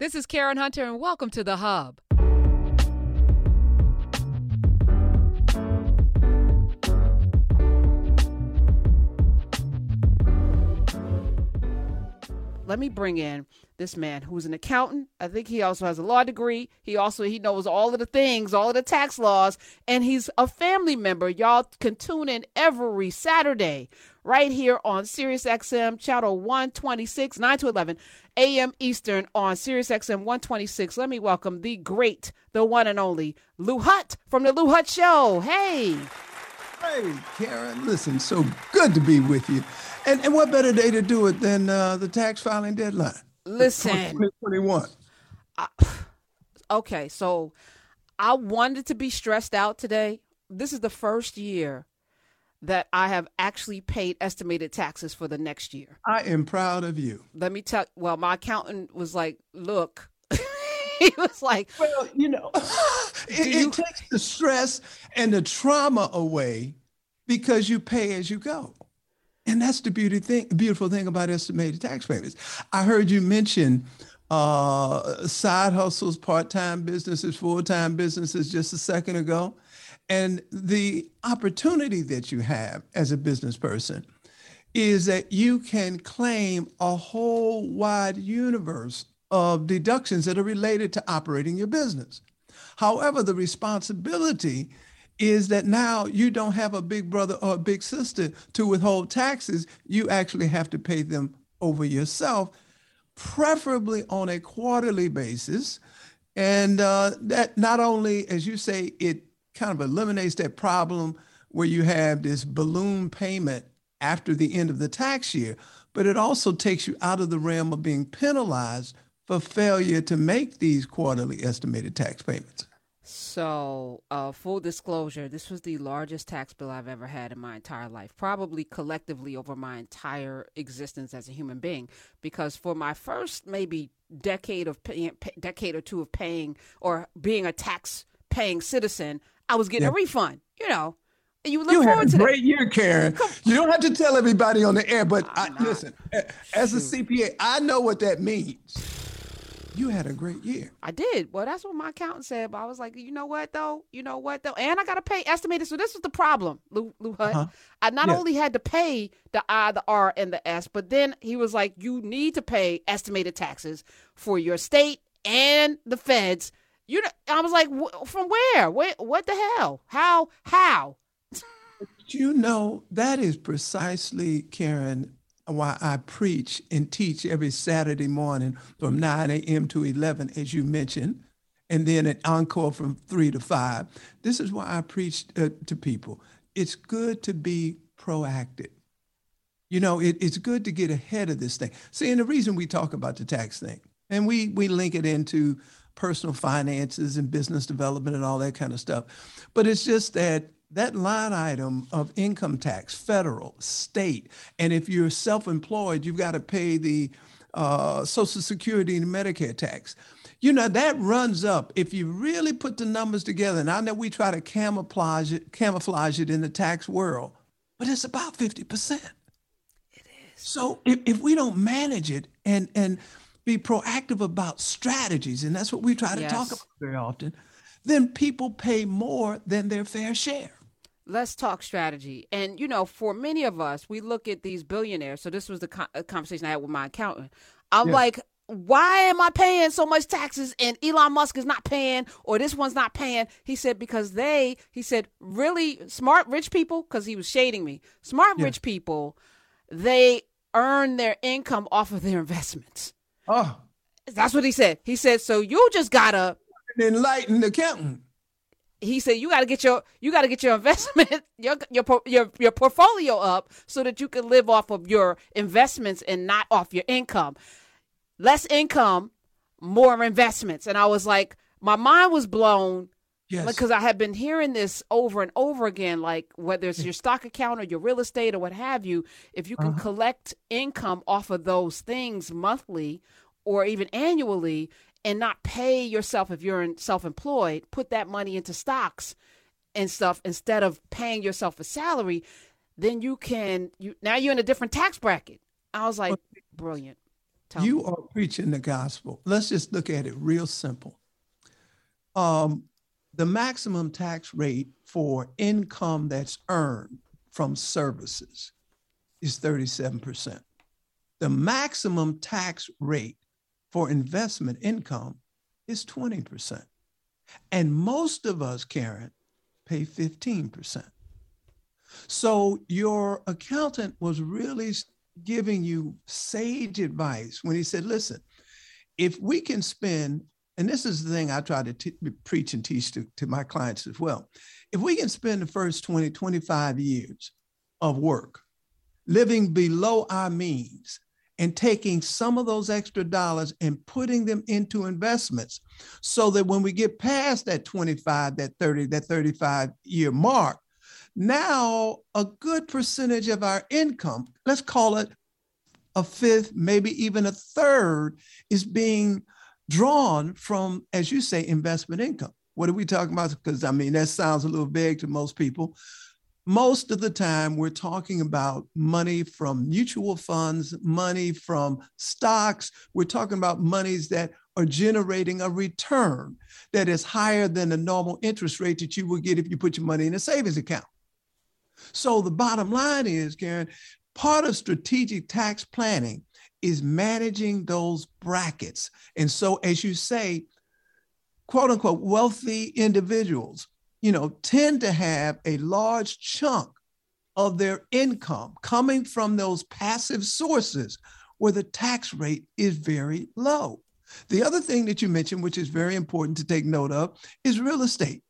This is Karen Hunter, and welcome to The Hub. Let me bring in this man who's an accountant. I think he also has a law degree. He also he knows all of the things, all of the tax laws, and he's a family member. Y'all can tune in every Saturday right here on Sirius XM channel 126, 9 to 11 a.m. Eastern on Sirius XM 126. Let me welcome the great, the one and only Lou Hutt from the Lou Hutt Show. Hey. Hey, Karen. Listen, so good to be with you. And, and what better day to do it than uh, the tax filing deadline? Listen. 2021. okay, so I wanted to be stressed out today. This is the first year that I have actually paid estimated taxes for the next year. I am proud of you. Let me tell well, my accountant was like, look, he was like, Well, you know, it, you- it takes the stress and the trauma away because you pay as you go. And that's the beauty thing, beautiful thing about estimated tax payments. I heard you mention uh, side hustles, part-time businesses, full-time businesses just a second ago. And the opportunity that you have as a business person is that you can claim a whole wide universe of deductions that are related to operating your business. However, the responsibility is that now you don't have a big brother or a big sister to withhold taxes. You actually have to pay them over yourself, preferably on a quarterly basis. And uh, that not only, as you say, it kind of eliminates that problem where you have this balloon payment after the end of the tax year, but it also takes you out of the realm of being penalized for failure to make these quarterly estimated tax payments. So, uh, full disclosure, this was the largest tax bill I've ever had in my entire life, probably collectively over my entire existence as a human being. Because for my first maybe decade of paying, decade or two of paying or being a tax paying citizen, I was getting a refund. You know, and you look You had forward a to that. great year, Karen. You don't have to tell everybody on the air, but I, listen, a- as a CPA, I know what that means. You had a great year. I did. Well, that's what my accountant said. But I was like, you know what though? You know what though? And I got to pay estimated. So this was the problem, Lou, Lou Hutt. Uh-huh. I not Yeah. only had to pay the I, the R, and the S, but then he was like, you need to pay estimated taxes for your state and the feds. You know, I was like, from where? Where? What the hell? How? How? You know, that is precisely, Karen, why I preach and teach every Saturday morning from 9 a.m. to 11, as you mentioned, and then an encore from 3 to 5. This is why I preach uh, to people. It's good to be proactive. You know, it, it's good to get ahead of this thing. See, and the reason we talk about the tax thing, and we, we link it into personal finances and business development and all that kind of stuff. But it's just that that line item of income tax, federal, state, and if you're self-employed, you've got to pay the uh, Social Security and Medicare tax. You know, that runs up. If you really put the numbers together, and I know we try to camouflage it, camouflage it in the tax world, but it's about 50%. It is. So if, if we don't manage it and and be proactive about strategies, and that's what we try to talk about very often, then people pay more than their fair share. Let's talk strategy. And, you know, for many of us, we look at these billionaires. So, this was the co- uh, conversation I had with my accountant. I'm Yeah. like, why am I paying so much taxes and Elon Musk is not paying or this one's not paying? He said, because they, he said, really smart rich people, because he was shading me, smart Yeah. rich people, they earn their income off of their investments. Oh, That's what he said. He said, so you just gotta an enlightened accountant. He said you got to get your you got to get your investment your your your your portfolio up so that you can live off of your investments and not off your income. Less income, more investments. And I was like my mind was blown Yes. because I had been hearing this over and over again like whether it's your stock account or your real estate or what have you, if you can Uh-huh. collect income off of those things monthly or even annually and not pay yourself if you're self-employed, put that money into stocks and stuff instead of paying yourself a salary, then you can you now you're in a different tax bracket. I was like, brilliant. Tell you me. are preaching the gospel. Let's just look at it real simple. Um, the maximum tax rate for income that's earned from services is 37%. The maximum tax rate for investment income is 20%. And most of us, Karen, pay 15%. So your accountant was really giving you sage advice when he said, listen, if we can spend, and this is the thing I try to t- preach and teach to, to my clients as well. If we can spend the first 20, 25 years of work living below our means and taking some of those extra dollars and putting them into investments so that when we get past that 25, that 30, that 35 year mark, now a good percentage of our income, let's call it a fifth, maybe even a third, is being drawn from, as you say, investment income. What are we talking about? Because I mean, that sounds a little vague to most people. Most of the time, we're talking about money from mutual funds, money from stocks. We're talking about monies that are generating a return that is higher than the normal interest rate that you would get if you put your money in a savings account. So the bottom line is, Karen, part of strategic tax planning is managing those brackets. And so, as you say, quote unquote, wealthy individuals, you know, tend to have a large chunk of their income coming from those passive sources where the tax rate is very low. The other thing that you mentioned, which is very important to take note of, is real estate.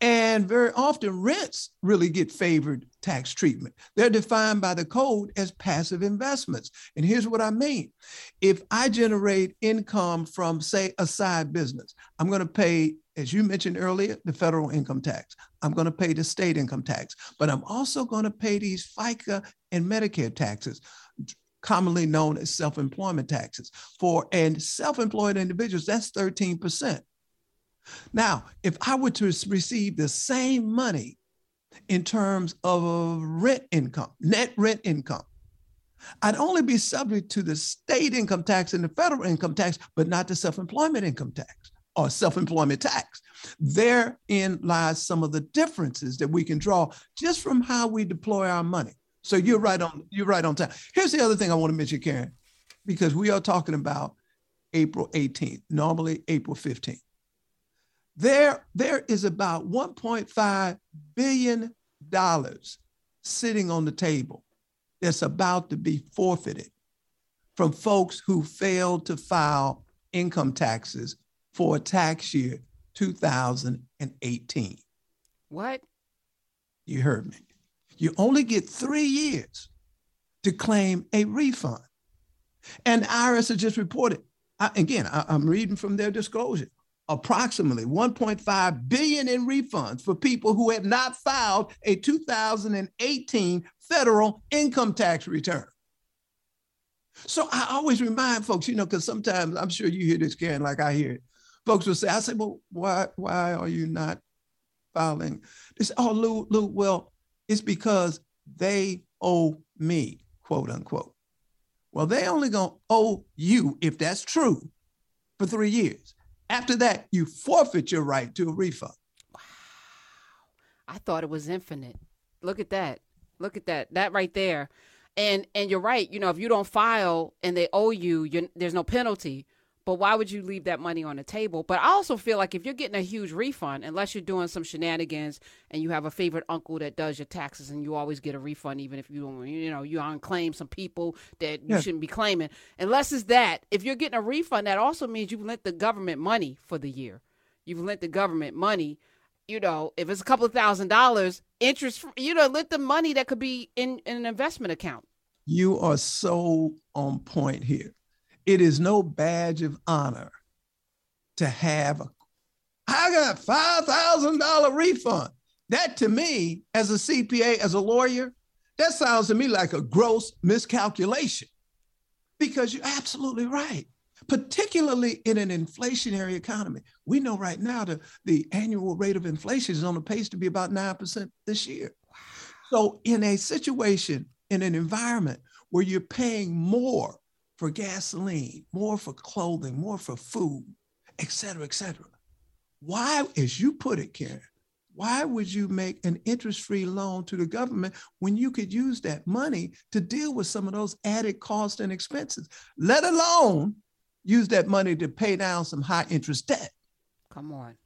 And very often, rents really get favored tax treatment. They're defined by the code as passive investments. And here's what I mean if I generate income from, say, a side business, I'm going to pay, as you mentioned earlier, the federal income tax. I'm going to pay the state income tax, but I'm also going to pay these FICA and Medicare taxes commonly known as self-employment taxes. For and self-employed individuals that's 13% now, if I were to receive the same money in terms of rent income, net rent income, I'd only be subject to the state income tax and the federal income tax, but not the self employment income tax or self employment tax. Therein lies some of the differences that we can draw just from how we deploy our money. So you're right on, you're right on time. Here's the other thing I want to mention, Karen, because we are talking about April 18th, normally April 15th. There, there is about $1.5 billion sitting on the table that's about to be forfeited from folks who failed to file income taxes for tax year 2018. What? You heard me. You only get three years to claim a refund. And IRS has just reported, I, again, I, I'm reading from their disclosure approximately 1.5 billion in refunds for people who have not filed a 2018 federal income tax return. So I always remind folks, you know, because sometimes I'm sure you hear this, Karen, like I hear it. Folks will say, I say, well, why, why are you not filing? They say, oh, Lou, Lou, well, it's because they owe me, quote unquote. Well, they only gonna owe you, if that's true, for three years. After that, you forfeit your right to a refund. Wow. I thought it was infinite. Look at that. Look at that. That right there. And and you're right. You know, if you don't file and they owe you, there's no penalty. But why would you leave that money on the table? But I also feel like if you're getting a huge refund, unless you're doing some shenanigans and you have a favorite uncle that does your taxes and you always get a refund, even if you don't, you know, you unclaim some people that you shouldn't be claiming. Unless it's that, if you're getting a refund, that also means you've lent the government money for the year. You've lent the government money. You know, if it's a couple of thousand dollars, interest, you know, lent the money that could be in, in an investment account. You are so on point here it is no badge of honor to have a, I got $5,000 refund. That to me, as a CPA, as a lawyer, that sounds to me like a gross miscalculation because you're absolutely right. Particularly in an inflationary economy. We know right now the, the annual rate of inflation is on the pace to be about 9% this year. So, in a situation, in an environment where you're paying more for gasoline, more for clothing, more for food, et cetera, et cetera. Why, as you put it, Karen, why would you make an interest-free loan to the government when you could use that money to deal with some of those added costs and expenses, let alone use that money to pay down some high interest debt? Come on.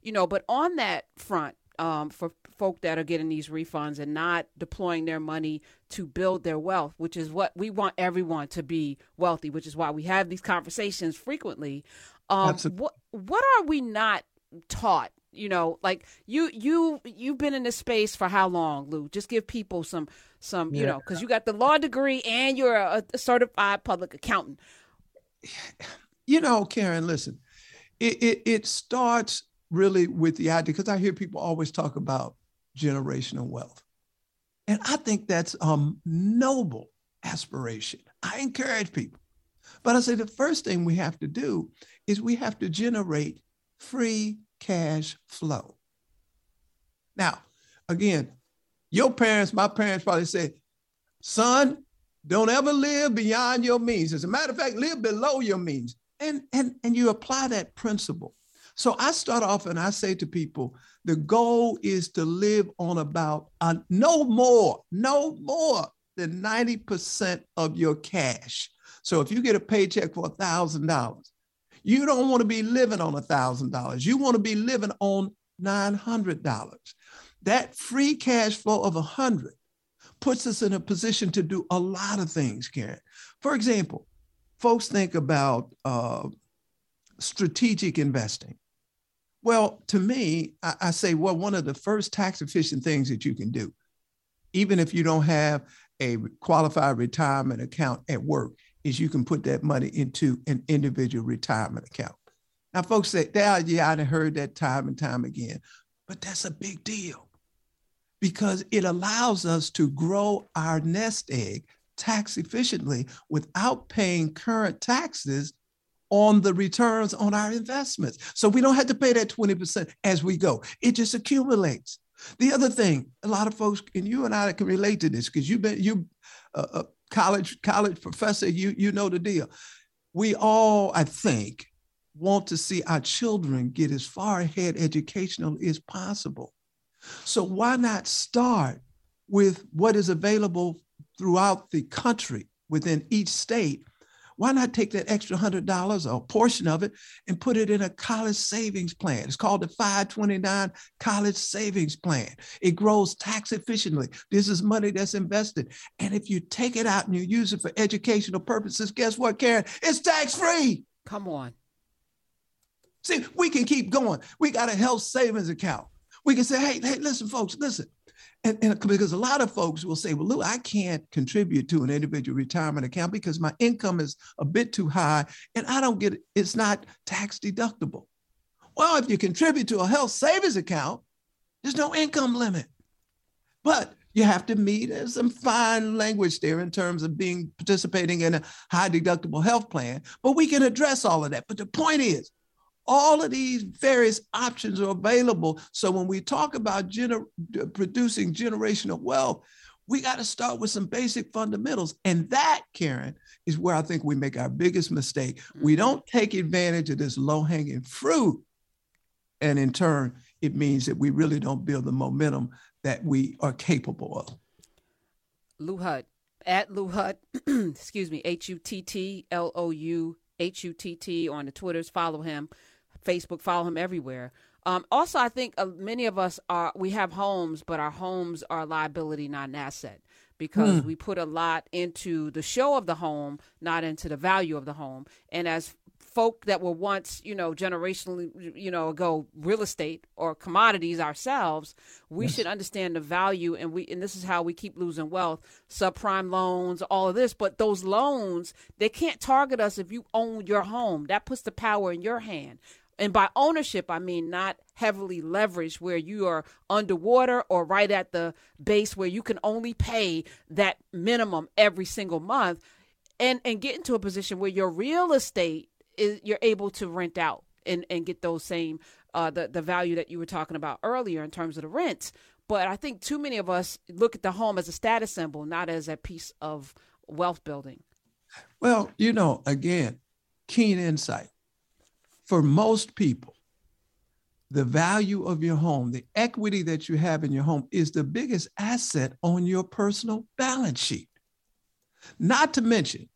You know, but on that front, um, for folk that are getting these refunds and not deploying their money to build their wealth, which is what we want everyone to be wealthy, which is why we have these conversations frequently. Um, what what are we not taught? You know, like you you you've been in this space for how long, Lou? Just give people some some yeah. you know because you got the law degree and you're a, a certified public accountant. You know, Karen, listen, it, it, it starts really with the idea because I hear people always talk about generational wealth. And I think that's a noble aspiration. I encourage people. But I say the first thing we have to do is we have to generate free cash flow. Now, again, your parents, my parents probably said, son, don't ever live beyond your means. As a matter of fact, live below your means. And, and, and you apply that principle so I start off and I say to people, the goal is to live on about uh, no more, no more than 90% of your cash. So if you get a paycheck for $1,000, you don't want to be living on $1,000. You want to be living on $900. That free cash flow of 100 puts us in a position to do a lot of things, Karen. For example, folks think about uh, strategic investing. Well, to me, I, I, say, well, one of the first tax efficient things that you can do, even if you don't have a qualified retirement account at work, is you can put that money into an individual retirement account. Now, folks say, yeah, yeah, I heard that time and time again, but that's a big deal because it allows us to grow our nest egg tax efficiently without paying current taxes on the returns on our investments. So we don't have to pay that 20% as we go. It just accumulates. The other thing, a lot of folks, and you and I can relate to this because you've been you uh, a college college professor, you you know the deal. We all, I think, want to see our children get as far ahead educationally as possible. So why not start with what is available throughout the country within each state why not take that extra hundred dollars or a portion of it and put it in a college savings plan? It's called the 529 College Savings Plan. It grows tax efficiently. This is money that's invested. And if you take it out and you use it for educational purposes, guess what, Karen? It's tax free. Come on. See, we can keep going. We got a health savings account. We can say, hey, hey, listen, folks, listen. And, and, because a lot of folks will say, well, Lou, I can't contribute to an individual retirement account because my income is a bit too high and I don't get it. It's not tax deductible. Well, if you contribute to a health savings account, there's no income limit. But you have to meet some fine language there in terms of being participating in a high deductible health plan. But we can address all of that. But the point is, all of these various options are available. So when we talk about gener- producing generational wealth, we got to start with some basic fundamentals. And that, Karen, is where I think we make our biggest mistake. We mm-hmm. don't take advantage of this low hanging fruit. And in turn, it means that we really don't build the momentum that we are capable of. Lou Hutt, at Lou Hutt, excuse me, H U T T L O U H U T T on the Twitters. Follow him. Facebook, follow him everywhere. Um, also, I think uh, many of us are we have homes, but our homes are a liability, not an asset, because mm. we put a lot into the show of the home, not into the value of the home. And as folk that were once, you know, generationally, you know, ago real estate or commodities ourselves, we yes. should understand the value and we and this is how we keep losing wealth, subprime loans, all of this, but those loans, they can't target us if you own your home. That puts the power in your hand. And by ownership, I mean not heavily leveraged where you are underwater or right at the base where you can only pay that minimum every single month and, and get into a position where your real estate is you're able to rent out and, and get those same uh, the, the value that you were talking about earlier in terms of the rents. But I think too many of us look at the home as a status symbol, not as a piece of wealth building. Well, you know, again, keen insight. For most people, the value of your home, the equity that you have in your home is the biggest asset on your personal balance sheet. Not to mention,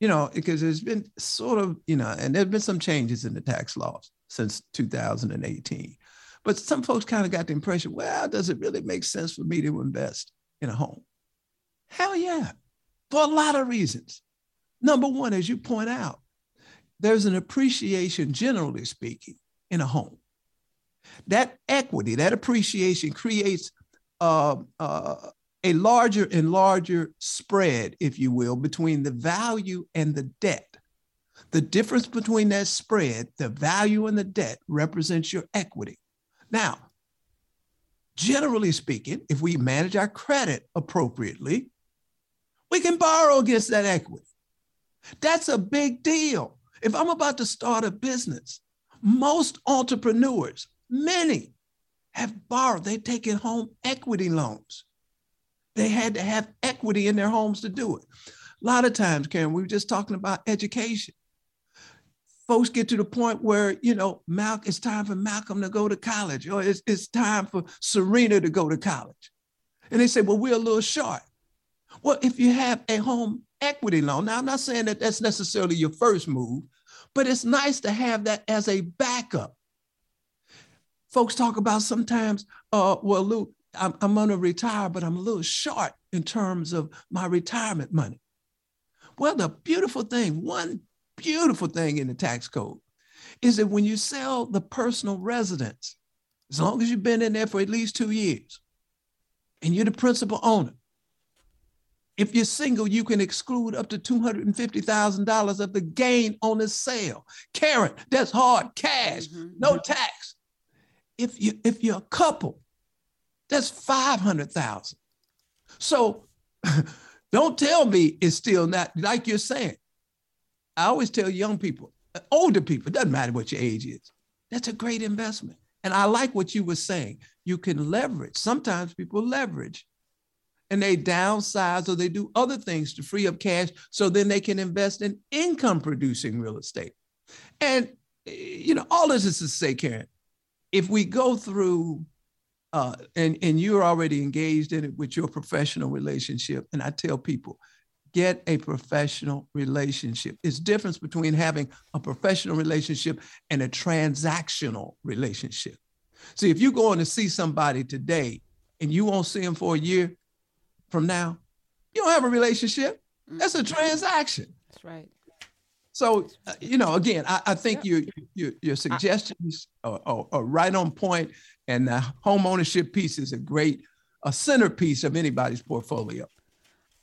you know, because there's been sort of, you know, and there's been some changes in the tax laws since 2018. But some folks kind of got the impression, well, does it really make sense for me to invest in a home? Hell yeah, for a lot of reasons. Number one, as you point out, there's an appreciation, generally speaking, in a home. That equity, that appreciation creates uh, uh, a larger and larger spread, if you will, between the value and the debt. The difference between that spread, the value and the debt, represents your equity. Now, generally speaking, if we manage our credit appropriately, we can borrow against that equity. That's a big deal. If I'm about to start a business, most entrepreneurs, many, have borrowed, they've taken home equity loans. They had to have equity in their homes to do it. A lot of times, Karen, we were just talking about education. Folks get to the point where, you know, Mal- it's time for Malcolm to go to college, or it's, it's time for Serena to go to college. And they say, well, we're a little short. Well, if you have a home equity loan, now I'm not saying that that's necessarily your first move, but it's nice to have that as a backup. Folks talk about sometimes, uh, well, Lou, I'm, I'm going to retire, but I'm a little short in terms of my retirement money. Well, the beautiful thing, one beautiful thing in the tax code is that when you sell the personal residence, as long as you've been in there for at least two years and you're the principal owner, if you're single, you can exclude up to $250,000 of the gain on the sale. Karen, that's hard cash, mm-hmm. no tax. If you if you're a couple, that's 500,000. So don't tell me it's still not like you're saying. I always tell young people, older people, doesn't matter what your age is. That's a great investment. And I like what you were saying. You can leverage. Sometimes people leverage and they downsize or they do other things to free up cash so then they can invest in income producing real estate. And, you know, all this is to say, Karen, if we go through uh, and and you're already engaged in it with your professional relationship. And I tell people, get a professional relationship. It's difference between having a professional relationship and a transactional relationship. See, if you're going to see somebody today and you won't see them for a year from now, you don't have a relationship. That's a mm-hmm. transaction. That's right. So, uh, you know, again, I, I think yeah. your, your, your suggestions are, are, are, right on point, and the home ownership piece is a great a centerpiece of anybody's portfolio.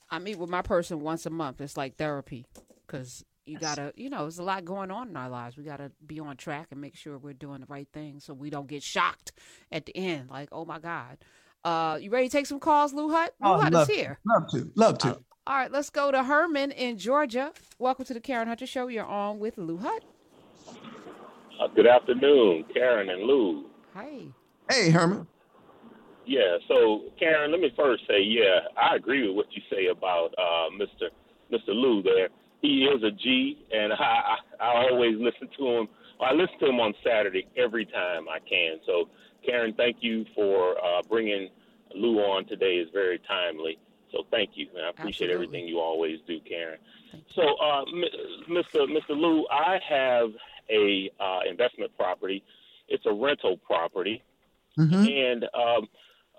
I meet with my person once a month. It's like therapy because you gotta, you know, there's a lot going on in our lives. We gotta be on track and make sure we're doing the right thing so we don't get shocked at the end. Like, oh my God. Uh, you ready to take some calls, Lou Hutt? Lou oh, Hutt love, is here. Love to, love to. Uh, all right, let's go to Herman in Georgia. Welcome to the Karen Hunter Show. You're on with Lou Hutt. Uh, good afternoon, Karen and Lou. Hey. Hey, Herman. Yeah, so Karen, let me first say, yeah, I agree with what you say about uh, Mr. Mr. Lou there. He is a G, and I, I, I always listen to him. I listen to him on Saturday every time I can. So, Karen, thank you for uh, bringing Lou on today. is very timely. So thank you, and I appreciate Absolutely. everything you always do, Karen. So, uh, Mr. Mr. Lou, I have a uh, investment property. It's a rental property, mm-hmm. and um,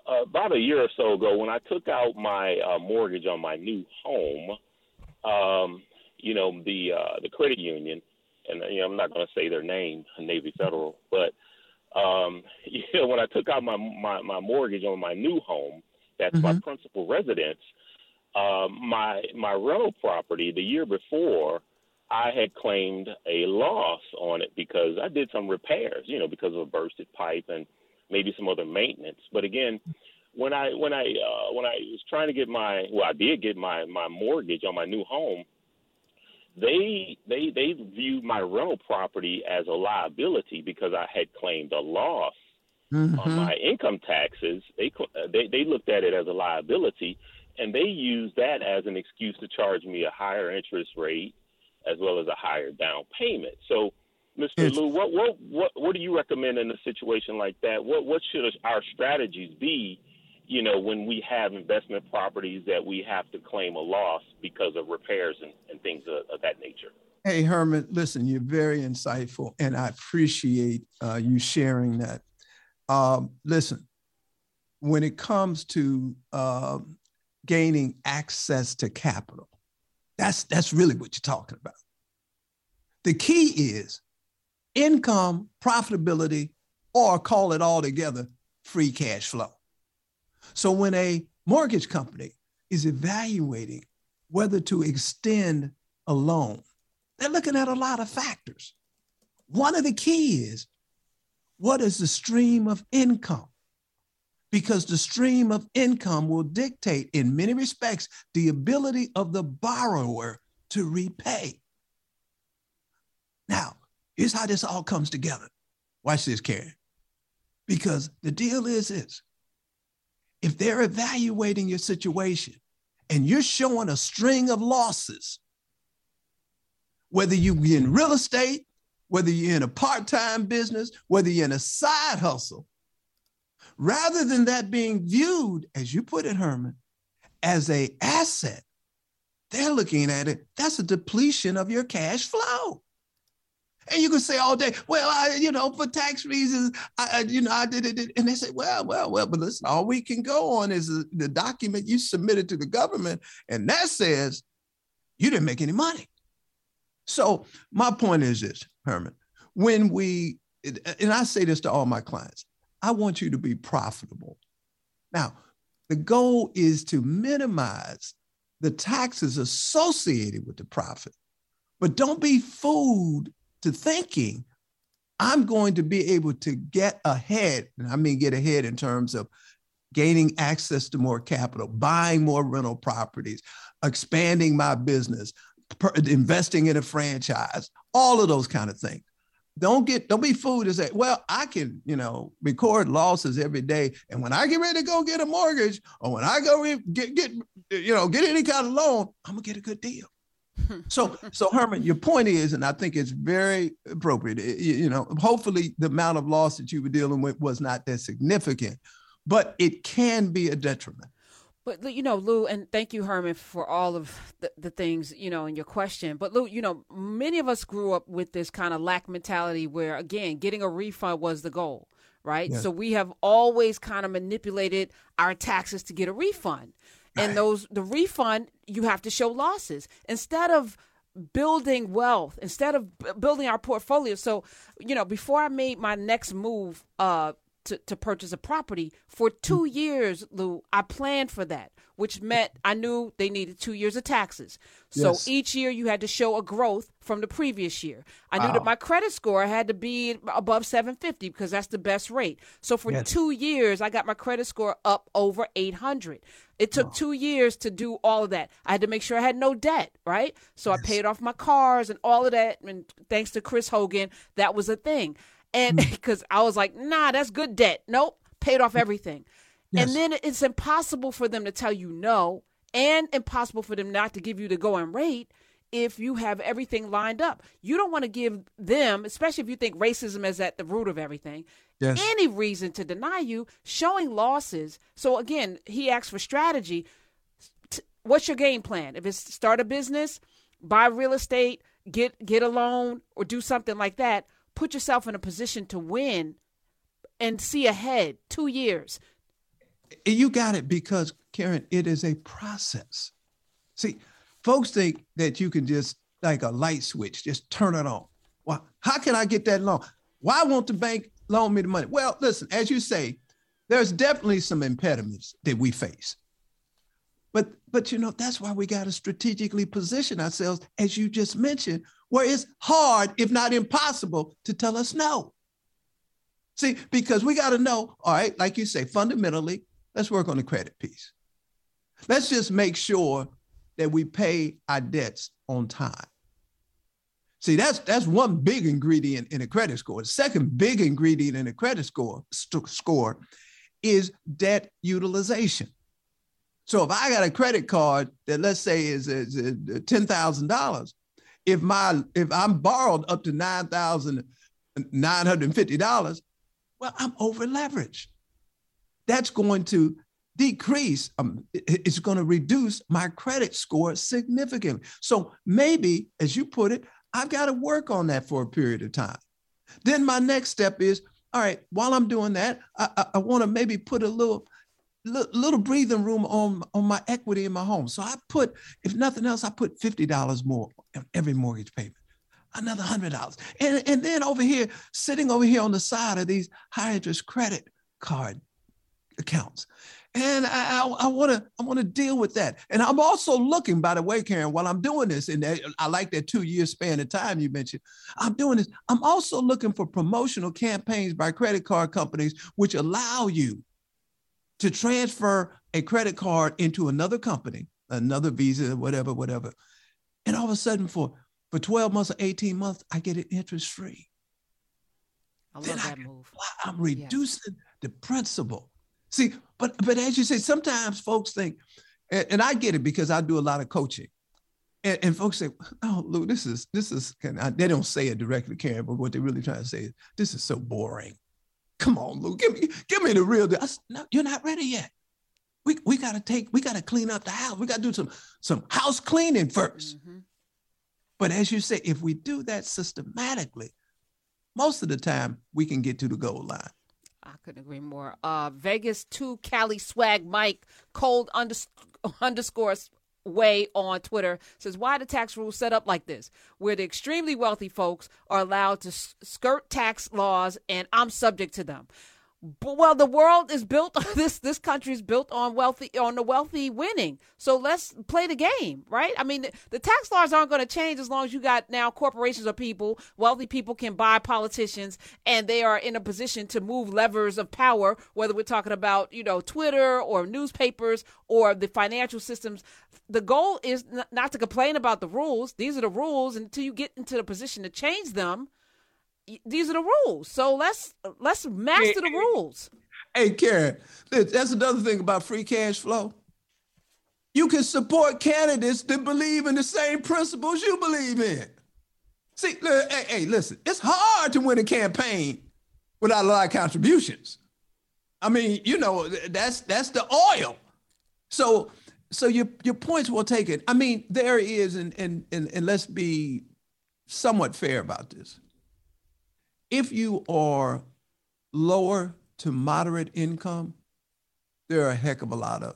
uh, about a year or so ago, when I took out my uh, mortgage on my new home, um, you know the uh, the credit union, and you know, I'm not going to say their name, Navy Federal, but um, you know when I took out my my, my mortgage on my new home that's mm-hmm. my principal residence. Um, my my rental property the year before, I had claimed a loss on it because I did some repairs, you know, because of a bursted pipe and maybe some other maintenance. But again, when I when I uh, when I was trying to get my well, I did get my my mortgage on my new home. They they they viewed my rental property as a liability because I had claimed a loss mm-hmm. on my income taxes. They they they looked at it as a liability, and they use that as an excuse to charge me a higher interest rate as well as a higher down payment. So, Mr. Lou, what, what what what do you recommend in a situation like that? What what should our strategies be? You know, when we have investment properties that we have to claim a loss because of repairs and, and things of, of that nature. Hey, Herman, listen, you're very insightful, and I appreciate uh, you sharing that. Um, listen, when it comes to uh, gaining access to capital, that's that's really what you're talking about. The key is income, profitability, or call it all together free cash flow. So when a mortgage company is evaluating whether to extend a loan, they're looking at a lot of factors. One of the key is what is the stream of income? Because the stream of income will dictate, in many respects, the ability of the borrower to repay. Now, here's how this all comes together. Watch this, Karen. Because the deal is this if they're evaluating your situation and you're showing a string of losses, whether you're in real estate, whether you're in a part time business, whether you're in a side hustle, rather than that being viewed, as you put it, Herman, as a asset, they're looking at it, that's a depletion of your cash flow. And you can say all day, well, I, you know, for tax reasons, I, you know, I did it. And they say, well, well, well, but listen, all we can go on is the document you submitted to the government. And that says you didn't make any money. So my point is this, Herman, when we, and I say this to all my clients, I want you to be profitable. Now, the goal is to minimize the taxes associated with the profit, but don't be fooled to thinking I'm going to be able to get ahead. And I mean, get ahead in terms of gaining access to more capital, buying more rental properties, expanding my business, per, investing in a franchise, all of those kind of things. Don't get, don't be fooled to say, well, I can, you know, record losses every day. And when I get ready to go get a mortgage or when I go get, get, you know, get any kind of loan, I'm gonna get a good deal so, so Herman, your point is, and I think it's very appropriate. Eh, you, you know, hopefully the amount of loss that you were dealing with was not that significant, but it can be a detriment. But you know, Lou, and thank you, Herman, for all of the, the, things you know in your question. But Lou, you know, many of us grew up with this kind of lack mentality, where again, getting a refund was the goal, right? Yes. So we have always kind of manipulated our taxes to get a refund and those the refund you have to show losses. Instead of building wealth instead of building our portfolio. So you know before i made my next move uh to, to purchase a property for two mm. years lou i planned for that which meant I knew they needed two years of taxes. So yes. each year you had to show a growth from the previous year. I knew wow. that my credit score had to be above 750 because that's the best rate. So for yes. two years, I got my credit score up over 800. It took wow. two years to do all of that. I had to make sure I had no debt, right? So yes. I paid off my cars and all of that. And thanks to Chris Hogan, that was a thing. And because mm. I was like, nah, that's good debt. Nope, paid off everything. Yes. And then it's impossible for them to tell you no and impossible for them not to give you the going rate if you have everything lined up. You don't want to give them, especially if you think racism is at the root of everything, yes. any reason to deny you showing losses. So again, he asks for strategy. What's your game plan? If it's start a business, buy real estate, get get a loan or do something like that, put yourself in a position to win and see ahead 2 years, you got it because, Karen, it is a process. See, folks think that you can just, like a light switch, just turn it on. Well, how can I get that loan? Why won't the bank loan me the money? Well, listen, as you say, there's definitely some impediments that we face. But but you know, that's why we got to strategically position ourselves, as you just mentioned, where it's hard, if not impossible, to tell us no. See, because we got to know, all right, like you say, fundamentally, Let's work on the credit piece. Let's just make sure that we pay our debts on time. See, that's that's one big ingredient in a credit score. The second big ingredient in a credit score st- score is debt utilization. So if I got a credit card that let's say is, is, is uh, ten thousand dollars, if my if I'm borrowed up to nine thousand nine hundred and fifty dollars, well, I'm over leveraged. That's going to decrease. Um, it's going to reduce my credit score significantly. So maybe, as you put it, I've got to work on that for a period of time. Then my next step is, all right. While I'm doing that, I, I, I want to maybe put a little little breathing room on on my equity in my home. So I put, if nothing else, I put fifty dollars more on every mortgage payment, another hundred dollars, and and then over here, sitting over here on the side of these high interest credit card accounts, and I I want to I want to deal with that. And I'm also looking, by the way, Karen, while I'm doing this, and I like that two year span of time you mentioned. I'm doing this. I'm also looking for promotional campaigns by credit card companies which allow you to transfer a credit card into another company, another Visa, whatever, whatever. And all of a sudden, for, for 12 months or 18 months, I get it interest free. I love then that I, move. I'm reducing yes. the principal. See, but but as you say, sometimes folks think, and, and, I get it because I do a lot of coaching. And, and folks say, "Oh, Lou, this is this is." I, They don't say it directly, Karen, but what they're really trying to say is, "This is so boring." Come on, Lou, give me, give me the real deal. Said, no, you're not ready yet. We, we gotta take, we gotta clean up the house. We gotta do some, some house cleaning 1st mm-hmm. But as you say, if we do that systematically, most of the time we can get to the goal line. I couldn't agree more. Uh, Vegas two Cali swag Mike cold underscore way on Twitter says, Why the tax rules set up like this, where the extremely wealthy folks are allowed to skirt tax laws and I'm subject to them well the world is built on this this country is built on wealthy on the wealthy winning. So let's play the game right? I mean the, the tax laws aren't going to change as long as you got now corporations or people wealthy people can buy politicians and they are in a position to move levers of power whether we're talking about you know twitter or newspapers or the financial systems. The goal is n- not to complain about the rules. These are the rules until you get into the position to change them these are the rules. So let's let's master the rules. Hey, Karen, that's another thing about free cash flow. You can support candidates that believe in the same principles you believe in. See, hey, hey, listen, it's hard to win a campaign without a lot of contributions. I mean, you know, that's that's the oil. So so your your points well taken. I mean, there is, and and and, and let's be somewhat fair about this if you are lower to moderate income, there are a heck of a lot of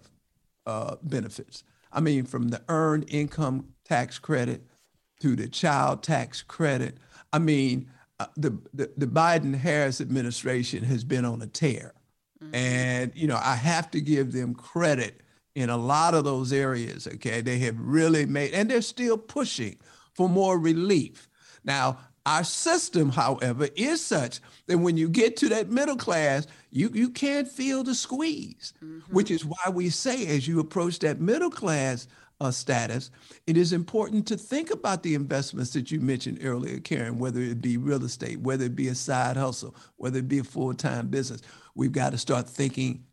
uh, benefits. I mean, from the earned income tax credit to the child tax credit. I mean, uh, the, the, the Biden Harris administration has been on a tear. Mm-hmm. And, you know, I have to give them credit in a lot of those areas. Okay. They have really made, and they're still pushing for more relief. Now, our system, however, is such that when you get to that middle class, you, you can't feel the squeeze, mm-hmm. which is why we say as you approach that middle class uh, status, it is important to think about the investments that you mentioned earlier, Karen, whether it be real estate, whether it be a side hustle, whether it be a full time business. We've got to start thinking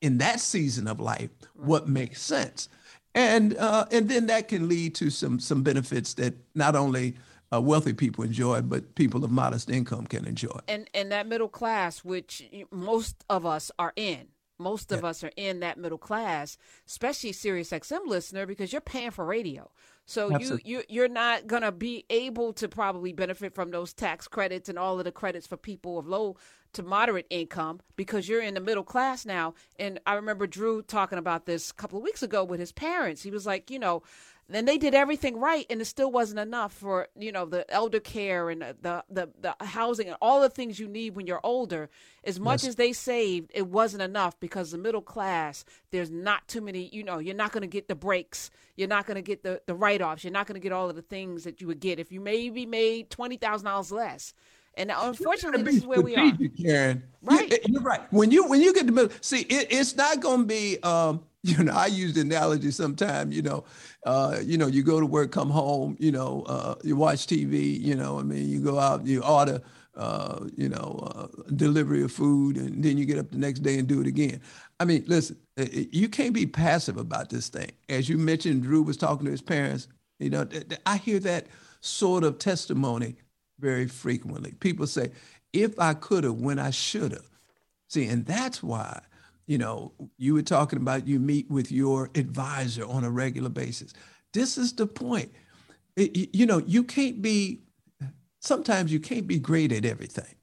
in that season of life right. what makes sense. And, uh, and then that can lead to some, some benefits that not only uh, wealthy people enjoy, but people of modest income can enjoy. And and that middle class, which most of us are in, most of yeah. us are in that middle class, especially Sirius XM listener, because you're paying for radio. So Absolutely. you you you're not gonna be able to probably benefit from those tax credits and all of the credits for people of low to moderate income because you're in the middle class now. And I remember Drew talking about this a couple of weeks ago with his parents. He was like, you know, and they did everything right and it still wasn't enough for you know the elder care and the the, the housing and all the things you need when you're older as much yes. as they saved it wasn't enough because the middle class there's not too many you know you're not going to get the breaks you're not going to get the, the write-offs you're not going to get all of the things that you would get if you maybe made $20000 less and unfortunately, this is where we are. Karen. Right. You, are right. When you when you get the middle, see, it, it's not going to be. Um, you know, I use the analogy sometimes, you know, uh, you know, you go to work, come home, you know, uh, you watch TV, you know, I mean, you go out, you order uh, you know, uh, delivery of food, and then you get up the next day and do it again. I mean, listen, you can't be passive about this thing. As you mentioned, Drew was talking to his parents. You know, I hear that sort of testimony very frequently. People say, if I could have, when I should have. See, and that's why, you know, you were talking about you meet with your advisor on a regular basis. This is the point. It, you know, you can't be, sometimes you can't be great at everything.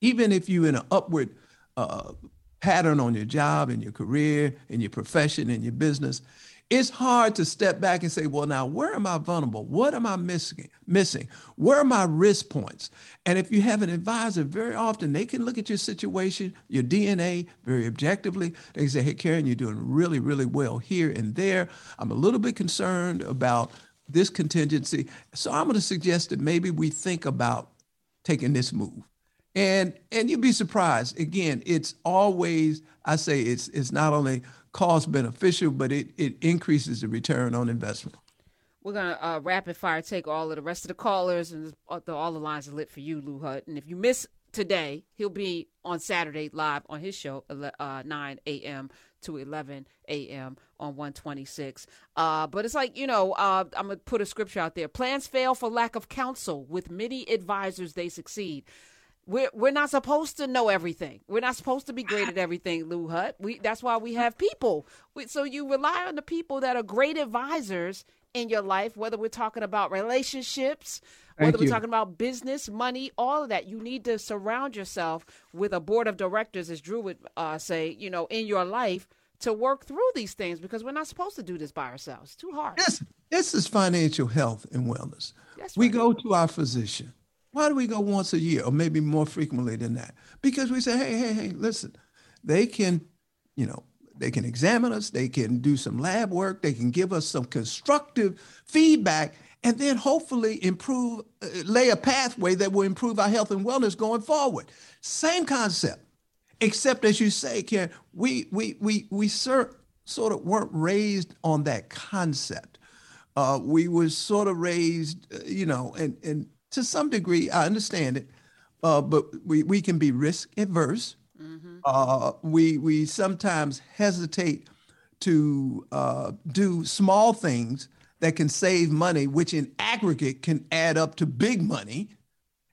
Even if you're in an upward uh, pattern on your job and your career and your profession and your business, it's hard to step back and say, well, now where am I vulnerable? What am I missing? Missing? Where are my risk points? And if you have an advisor, very often they can look at your situation, your DNA, very objectively. They can say, hey, Karen, you're doing really, really well here and there. I'm a little bit concerned about this contingency. So I'm going to suggest that maybe we think about taking this move. And and you'd be surprised. Again, it's always I say it's it's not only cost beneficial, but it, it increases the return on investment. We're gonna uh, rapid fire take all of the rest of the callers, and all the, all the lines are lit for you, Lou Hutt. And if you miss today, he'll be on Saturday live on his show, uh, 9 a.m. to 11 a.m. on 126. Uh, but it's like, you know, uh, I'm going to put a scripture out there. Plans fail for lack of counsel. With many advisors, they succeed we're we're not supposed to know everything. We're not supposed to be great at everything, Lou Hutt. We that's why we have people. We, so you rely on the people that are great advisors in your life, whether we're talking about relationships, Thank whether you. we're talking about business, money, all of that. You need to surround yourself with a board of directors, as Drew would uh, say, you know, in your life to work through these things because we're not supposed to do this by ourselves. It's too hard. This, this is financial health and wellness. That's we right. go to our physician why do we go once a year or maybe more frequently than that? Because we say, hey, hey, hey, listen, they can, you know, they can examine us, they can do some lab work, they can give us some constructive feedback, and then hopefully improve, uh, lay a pathway that will improve our health and wellness going forward. Same concept, except as you say, Karen, we we we we sort of weren't raised on that concept. Uh, we were sort of raised, uh, you know, and and to some degree, I understand it, uh, but we, we can be risk averse. Mm-hmm. Uh, we we sometimes hesitate to uh, do small things that can save money, which in aggregate can add up to big money.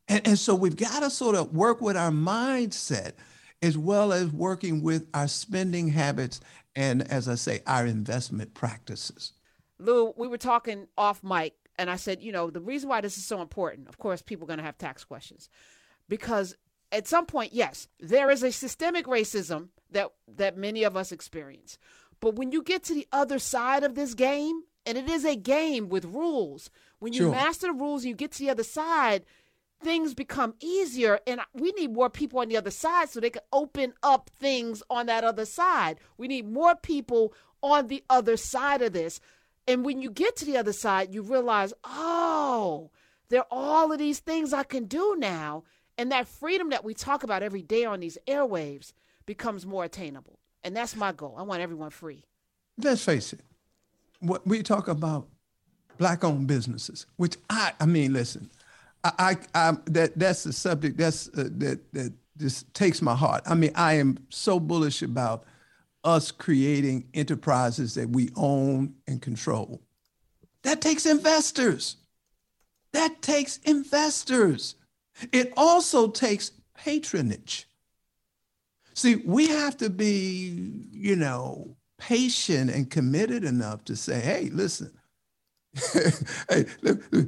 And, and so we've got to sort of work with our mindset as well as working with our spending habits and, as I say, our investment practices. Lou, we were talking off mic and I said, you know, the reason why this is so important, of course, people are going to have tax questions because at some point, yes, there is a systemic racism that that many of us experience. But when you get to the other side of this game, and it is a game with rules, when you sure. master the rules and you get to the other side, things become easier and we need more people on the other side so they can open up things on that other side. We need more people on the other side of this and when you get to the other side, you realize, oh, there are all of these things I can do now. And that freedom that we talk about every day on these airwaves becomes more attainable. And that's my goal. I want everyone free. Let's face it. What we talk about black owned businesses, which I, I mean, listen, I, I, I that that's the subject that's uh, that that just takes my heart. I mean, I am so bullish about us creating enterprises that we own and control. That takes investors. That takes investors. It also takes patronage. See, we have to be, you know, patient and committed enough to say, hey, listen, hey,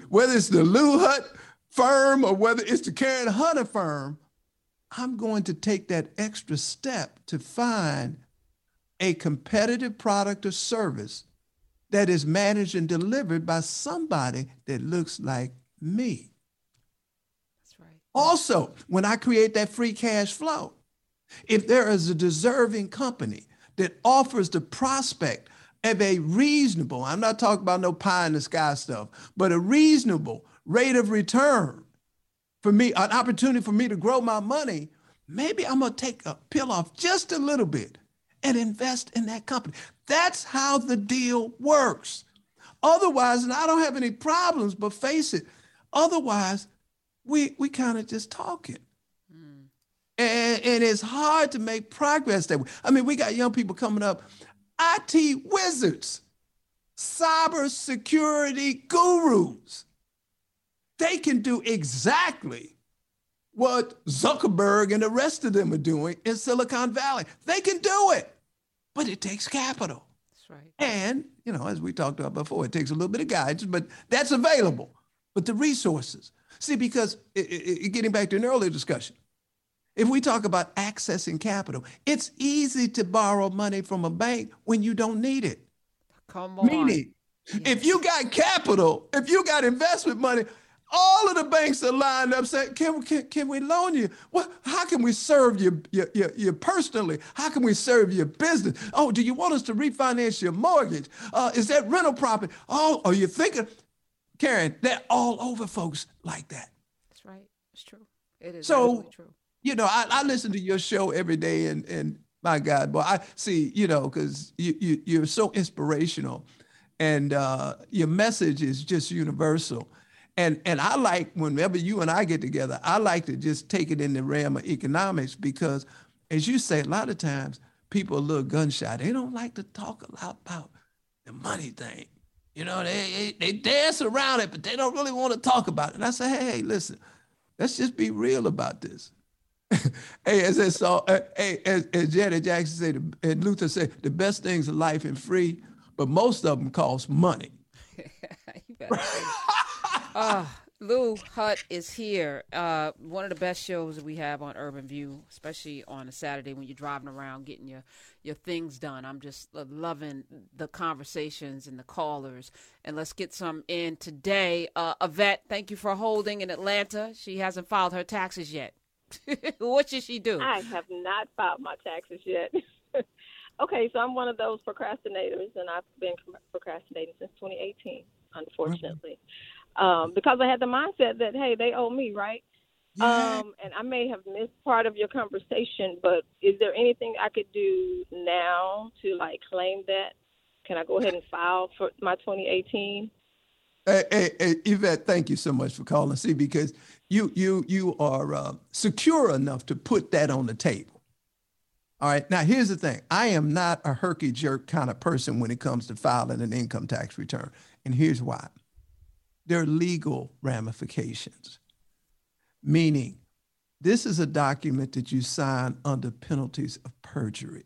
whether it's the Lou Hutt firm or whether it's the Karen Hunter firm, I'm going to take that extra step to find a competitive product or service that is managed and delivered by somebody that looks like me. That's right. Also, when I create that free cash flow, if there is a deserving company that offers the prospect of a reasonable, I'm not talking about no pie in the sky stuff, but a reasonable rate of return for me, an opportunity for me to grow my money, maybe I'm gonna take a pill off just a little bit and invest in that company. That's how the deal works. Otherwise, and I don't have any problems, but face it, otherwise, we we kind of just talking. Hmm. and it's hard to make progress that way. I mean, we got young people coming up, IT wizards, cybersecurity gurus. They can do exactly what Zuckerberg and the rest of them are doing in Silicon Valley. They can do it, but it takes capital. That's right. And, you know, as we talked about before, it takes a little bit of guidance, but that's available. But the resources, see, because it, it, getting back to an earlier discussion, if we talk about accessing capital, it's easy to borrow money from a bank when you don't need it. Come on. Meaning, yes. if you got capital, if you got investment money, all of the banks are lined up saying, can, can, can we loan you? Well, how can we serve you, you, you, you, personally? How can we serve your business? Oh, do you want us to refinance your mortgage? Uh, is that rental property? Oh, are you thinking? Karen, they're all over folks like that. That's right. It's true. It is so, true. You know, I, I listen to your show every day and, and my God, boy, I see, you know, because you, you, you're so inspirational and uh, your message is just universal. And and I like whenever you and I get together, I like to just take it in the realm of economics because, as you say, a lot of times people are a little gunshot. They don't like to talk a lot about the money thing. You know, they, they, they dance around it, but they don't really want to talk about it. And I say, hey, hey listen, let's just be real about this. hey, as I saw, uh, hey, as, as Janet Jackson said, and Luther said, the best things in life are free, but most of them cost money. uh, Lou Hutt is here. Uh, one of the best shows that we have on Urban View, especially on a Saturday when you're driving around getting your your things done. I'm just loving the conversations and the callers. And let's get some in today. Uh, Yvette, thank you for holding in Atlanta. She hasn't filed her taxes yet. what should she do? I have not filed my taxes yet. okay, so I'm one of those procrastinators, and I've been procrastinating since 2018, unfortunately. Um, because I had the mindset that hey, they owe me, right? Yeah. Um, and I may have missed part of your conversation, but is there anything I could do now to like claim that? Can I go ahead and file for my 2018? Hey, hey, hey, Yvette, thank you so much for calling. See, because you you you are uh, secure enough to put that on the table. All right. Now, here's the thing: I am not a herky jerk kind of person when it comes to filing an income tax return, and here's why there are legal ramifications, meaning this is a document that you sign under penalties of perjury.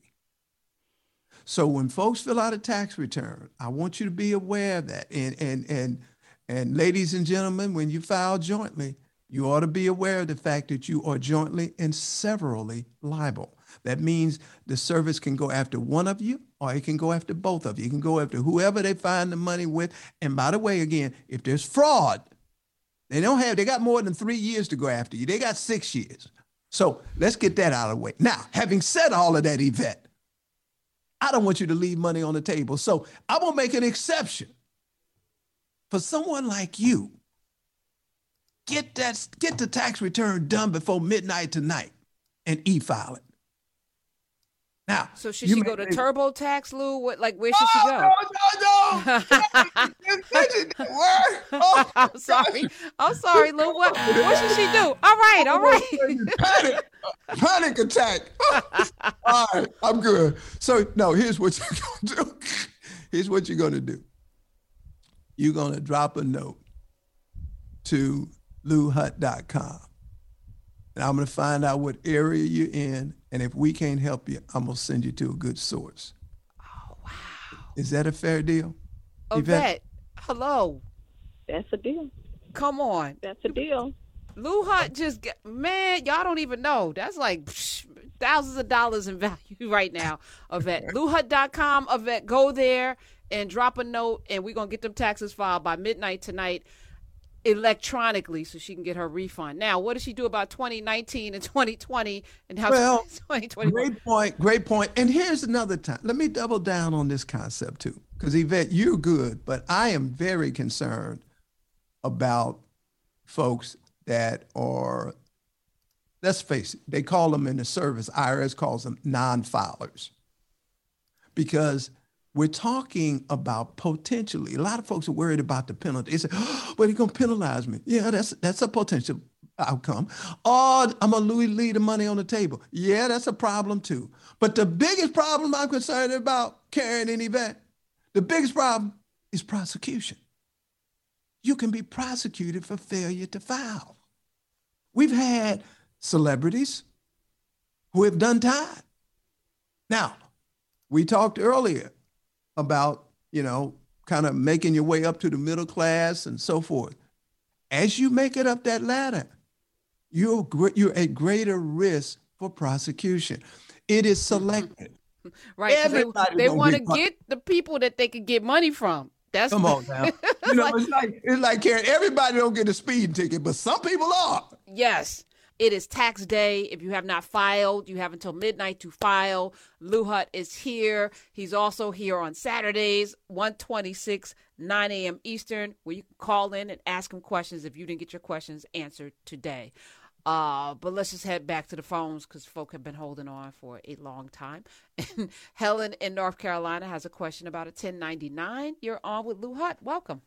So when folks fill out a tax return, I want you to be aware of that. And and and and ladies and gentlemen, when you file jointly, you ought to be aware of the fact that you are jointly and severally liable. That means the service can go after one of you or it can go after both of you. It can go after whoever they find the money with. And by the way, again, if there's fraud, they don't have, they got more than three years to go after you. They got six years. So let's get that out of the way. Now, having said all of that, Yvette, I don't want you to leave money on the table. So I'm going to make an exception for someone like you. Get that, get the tax return done before midnight tonight and e-file it. Now, so should she go to TurboTax, Lou? What, like, where should she go? No, no, no. oh, I'm sorry. I'm sorry, Lou. What, what should she do? All right, all right. panic, panic attack. all right, I'm good. So, no, here's what you're going to do. Here's what you're going to do. You're going to drop a note to louhutt.com. And I'm going to find out what area you're in and if we can't help you, I'm gonna send you to a good source. Oh wow. Is that a fair deal? Yvette, hello. That's a deal. Come on. That's a deal. Lou Hutt just get, man, y'all don't even know. That's like psh, thousands of dollars in value right now. Yvette. LouHutt.com. Yvette, go there and drop a note, and we're gonna get them taxes filed by midnight tonight electronically so she can get her refund. Now, what does she do about 2019 and 2020 and how well, 2020? Great point, great point. And here's another time. Let me double down on this concept too, because Yvette, you're good, but I am very concerned about folks that are, let's face it, they call them in the service, IRS calls them non-filers. Because we're talking about potentially. A lot of folks are worried about the penalty. They say, oh, but he's going to penalize me. Yeah, that's that's a potential outcome. Or I'm going to leave the money on the table. Yeah, that's a problem too. But the biggest problem I'm concerned about Karen and Yvette, the biggest problem is prosecution. You can be prosecuted for failure to file. We've had celebrities who have done time. Now, we talked earlier about, you know, kind of making your way up to the middle class and so forth. As you make it up that ladder, you're, you're at greater risk for prosecution. It is selected. right. Everybody they, they want to get the people that they can get money from. That's come on now. you know, it's like it's like Karen. Everybody don't get a speeding ticket, but some people are. Yes. It is tax day. If you have not filed, you have until midnight to file. Lou Hutt is here. He's also here on Saturdays, 126, 9 a.m. Eastern, where you can call in and ask him questions if you didn't get your questions answered today. Uh, but let's just head back to the phones because folk have been holding on for a long time. And Helen in North Carolina has a question about a 1099. You're on with Lou Hutt. Welcome.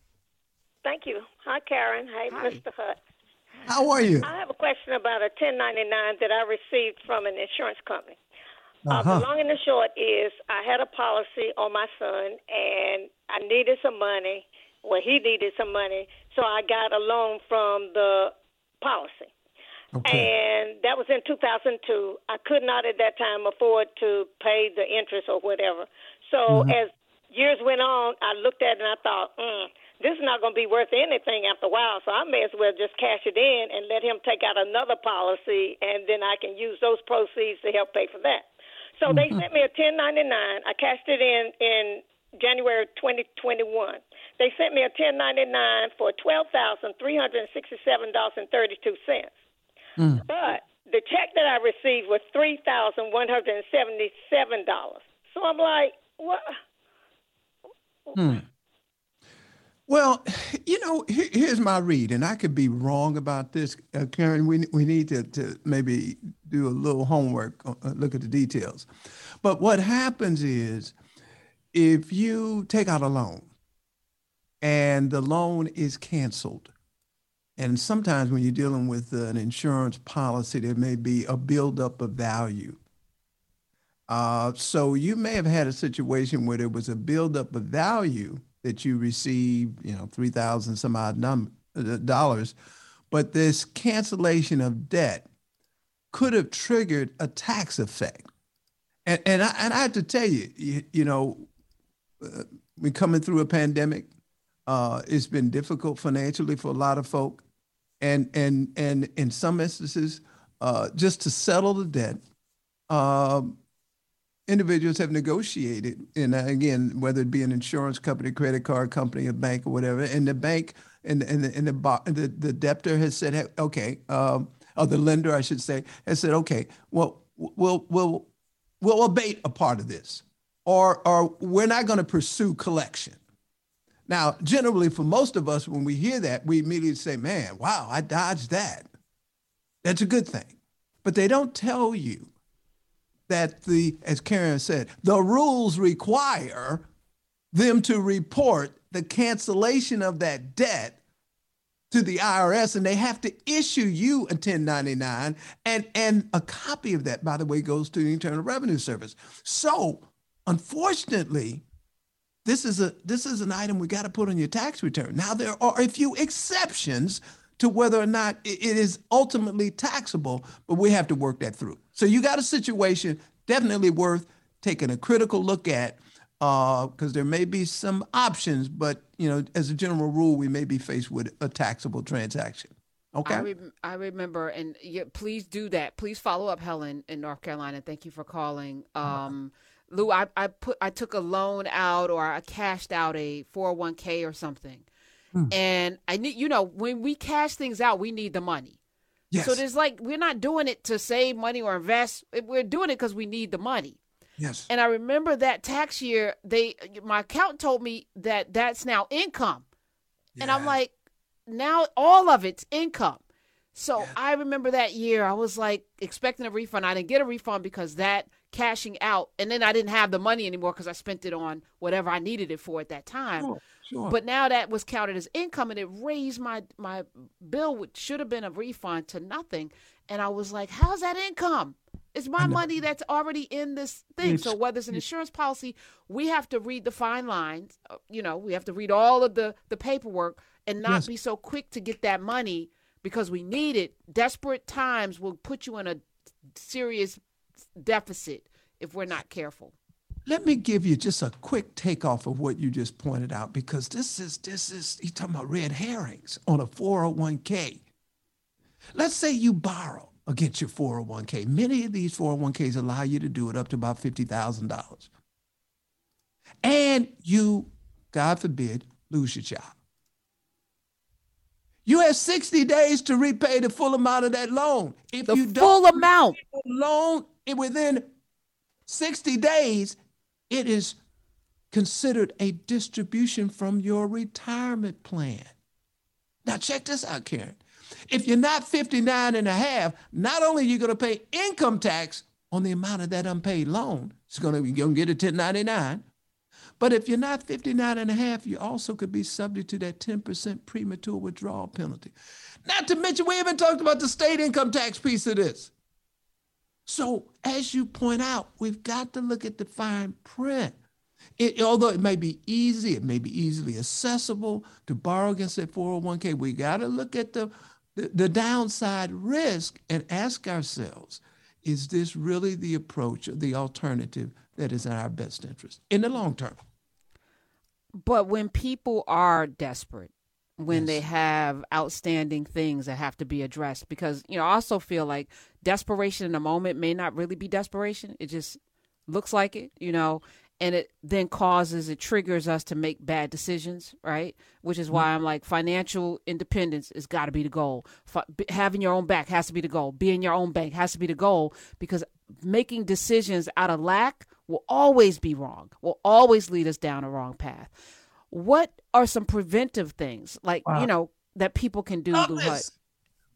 Thank you. Hi, Karen. Hi, Hi. Mr. Hutt. How are you? I have a question about a 1099 that I received from an insurance company. Uh, uh-huh. Uh, the long and the short is I had a policy on my son, and I needed some money. Well, he needed some money, so I got a loan from the policy. Okay. And that was in 2002. I could not at that time afford to pay the interest or whatever. So mm-hmm. as years went on, I looked at it and I thought, mm, this is not going to be worth anything after a while. So I may as well just cash it in and let him take out another policy, and then I can use those proceeds to help pay for that. So mm-hmm. they sent me a 1099. I cashed it in in January 2021. They sent me a 1099 for twelve thousand three hundred sixty-seven dollars and thirty-two cents. Mm. But the check that I received was three thousand one hundred and seventy-seven dollars. So I'm like, what? Hmm. Well, you know, here's my read, and I could be wrong about this, uh, Karen. We we need to to maybe do a little homework, uh, look at the details. But what happens is, if you take out a loan, and the loan is canceled, and sometimes when you're dealing with an insurance policy, there may be a buildup of value. Uh, so you may have had a situation where there was a buildup of value that you received, you know, three thousand some odd num- uh, dollars, but this cancellation of debt could have triggered a tax effect. And and I, and I have to tell you, you, you know, uh, we're coming through a pandemic. Uh, it's been difficult financially for a lot of folk, and and and in some instances, uh, just to settle the debt, um, individuals have negotiated, and again, whether it be an insurance company, credit card company, a bank, or whatever, and the bank and and the and the, the, the debtor has said, hey, okay, um, or the lender, I should say, has said, okay, well, we'll we'll we'll abate a part of this, or or we're not going to pursue collection. Now, generally, for most of us, when we hear that, we immediately say, man, wow, I dodged that. That's a good thing. But they don't tell you that the, as Karen said, the rules require them to report the cancellation of that debt to the IRS and they have to issue you a 1099 and and a copy of that by the way goes to the Internal Revenue Service. So, unfortunately, this is a this is an item we got to put on your tax return. Now there are a few exceptions to whether or not it is ultimately taxable, but we have to work that through. So you got a situation definitely worth taking a critical look at because uh, there may be some options, but you know, as a general rule, we may be faced with a taxable transaction. Okay. I, re- I remember, and yeah, please do that. Please follow up, Helen in North Carolina. Thank you for calling. Um, Lou, I, I put I took a loan out or I cashed out a 401k or something. Hmm. And I need you know, when we cash things out, we need the money. Yes. So there's like we're not doing it to save money or invest. We're doing it because we need the money. Yes. And I remember that tax year, they my accountant told me that that's now income. Yeah. And I'm like, now all of it's income. So I remember that year, I was like expecting a refund. I didn't get a refund because that cashing out, and then I didn't have the money anymore because I spent it on whatever I needed it for at that time. Sure. But now that was counted as income, and it raised my my bill, which should have been a refund, to nothing. And I was like, "How's that income? It's my money that's already in this thing." It's, so whether it's an insurance policy, we have to read the fine lines. Uh, you know, we have to read all of the the paperwork and not yes. be so quick to get that money because we need it. Desperate times will put you in a serious deficit if we're not careful. Let me give you just a quick takeoff of what you just pointed out because this is this is you talking about red herrings on a 401k. Let's say you borrow against your 401k. Many of these 401ks allow you to do it up to about $50,000. And you, God forbid, lose your job. You have 60 days to repay the full amount of that loan. If the you full don't full amount loan within 60 days, it is considered a distribution from your retirement plan. Now check this out, Karen. If you're not 59 and a half, not only are you going to pay income tax on the amount of that unpaid loan, it's going to, you're going to get a 1099, but if you're not 59 and a half, you also could be subject to that 10% premature withdrawal penalty. Not to mention, we haven't talked about the state income tax piece of this. So, as you point out, we've got to look at the fine print. It, although it may be easy, it may be easily accessible to borrow against that 401k, we got to look at the, the, the downside risk and ask ourselves is this really the approach or the alternative that is in our best interest in the long term? But when people are desperate, when yes. they have outstanding things that have to be addressed, because, you know, I also feel like desperation in a moment may not really be desperation. It just looks like it, you know, and it then causes, it triggers us to make bad decisions, right? Which is why mm-hmm. I'm like, financial independence has got to be the goal. F- having your own back has to be the goal. Being your own bank has to be the goal because making decisions out of lack will always be wrong, will always lead us down a wrong path. What are some preventive things, like, wow. you know, that people can do? Oh, this,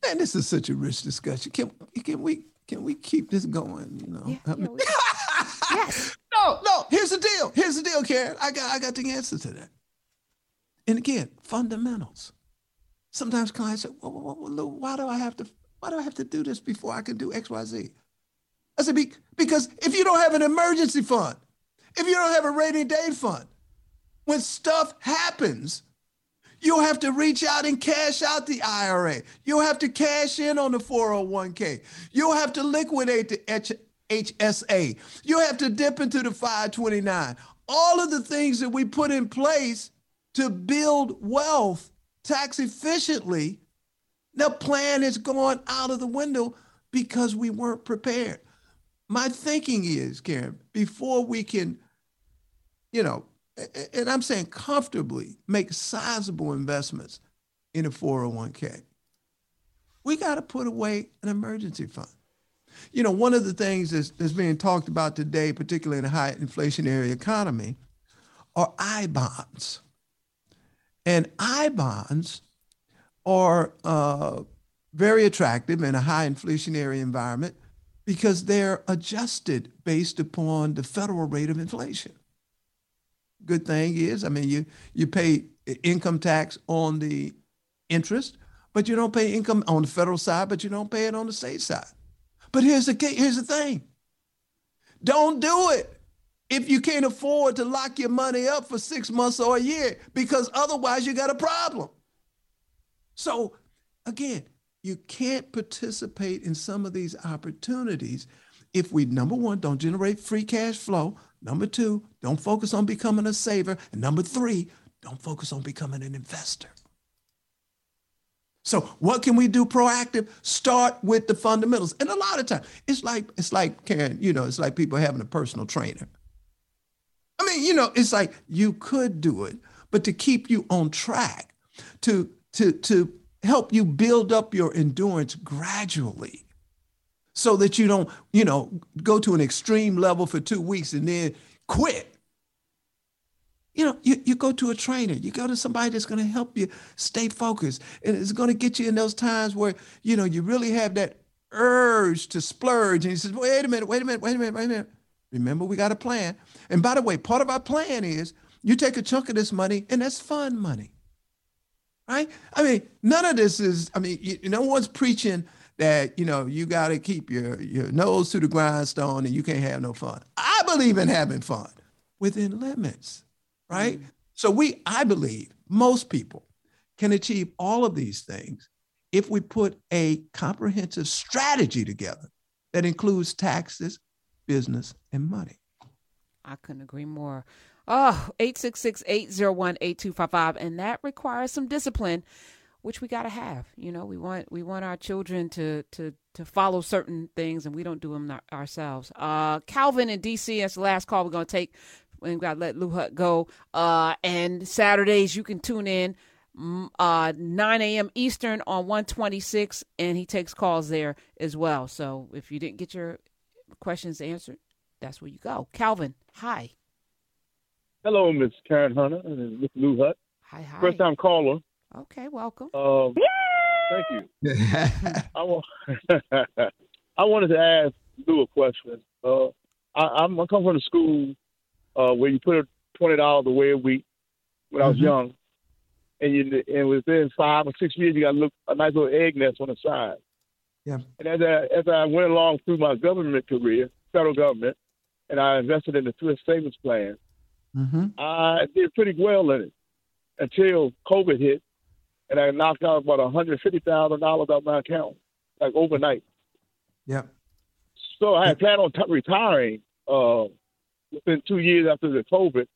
man, this is such a rich discussion. Can, can we can we keep this going? You know, yeah, I mean, yeah, yes. No, no. Here's the deal. Here's the deal, Karen. I got I got the answer to that. And again, fundamentals. Sometimes clients say, well, well, well, "Why do I have to? Why do I have to do this before I can do X, Y, Z?" I said, because if you don't have an emergency fund, if you don't have a rainy day fund, when stuff happens, you'll have to reach out and cash out the IRA. You'll have to cash in on the 401k. You'll have to liquidate the H- HSA. You'll have to dip into the 529. All of the things that we put in place to build wealth tax efficiently, the plan is going out of the window because we weren't prepared my thinking is, Karen, before we can, you know, and I'm saying comfortably make sizable investments in a 401k, we got to put away an emergency fund. You know, one of the things that's, that's being talked about today, particularly in a high inflationary economy, are I bonds. And I bonds are uh, very attractive in a high inflationary environment because they're adjusted based upon the federal rate of inflation. Good thing is, I mean, you you pay income tax on the interest, but you don't pay income on the federal side, but you don't pay it on the state side. But here's the here's the thing. Don't do it if you can't afford to lock your money up for six months or a year, because otherwise you got a problem. So again, you can't participate in some of these opportunities if we, number one, don't generate free cash flow. Number two, don't focus on becoming a saver. And number three, don't focus on becoming an investor. So what can we do proactive? Start with the fundamentals. And a lot of times, it's like it's like Karen, you know, it's like people having a personal trainer. I mean, you know, it's like you could do it, but to keep you on track, to to to help you build up your endurance gradually so that you don't, you know, go to an extreme level for two weeks and then quit. You know, you, you go to a trainer, you go to somebody that's going to help you stay focused. And it's going to get you in those times where, you know, you really have that urge to splurge. And he says, wait a minute, wait a minute, wait a minute, wait a minute. Remember, we got a plan. And by the way, part of our plan is you take a chunk of this money, and that's fun money. Right? I mean, none of this is, I mean, you, no one's preaching that, you know, you got to keep your, your nose to the grindstone and you can't have no fun. I believe in having fun within limits. Right? Mm-hmm. So we, I believe, most people can achieve all of these things if we put a comprehensive strategy together that includes taxes, business, and money. I couldn't agree more. Oh, 866-801-8255 and that requires some discipline which we got to have. You know, we want we want our children to to to follow certain things and we don't do them ourselves. Uh Calvin in DC that's the last call we're going to take. We've got to let Lou Hutt go. Uh and Saturdays you can tune in uh, 9 a.m. Eastern on 126, and he takes calls there as well. So if you didn't get your questions answered, that's where you go. Calvin, hi. Hello, Miss Karen Hunter and Miss Lou Hutt. Hi, hi. First time caller. Okay, welcome. Um, thank you. I, want, I wanted to ask Lou a question. Uh, I, I'm, I come from a school uh, where you put twenty dollars away a week when I was mm-hmm. young, and you and within five or six years you got to look a nice little egg nest on the side. Yeah. And as I as I went along through my government career, federal government, and I invested in the thrift savings plan, mm-hmm. I did pretty well in it until COVID hit, and I knocked out about one hundred fifty thousand dollars out my account, like overnight. Yeah. So I had planned on t- retiring uh, within two years after the COVID,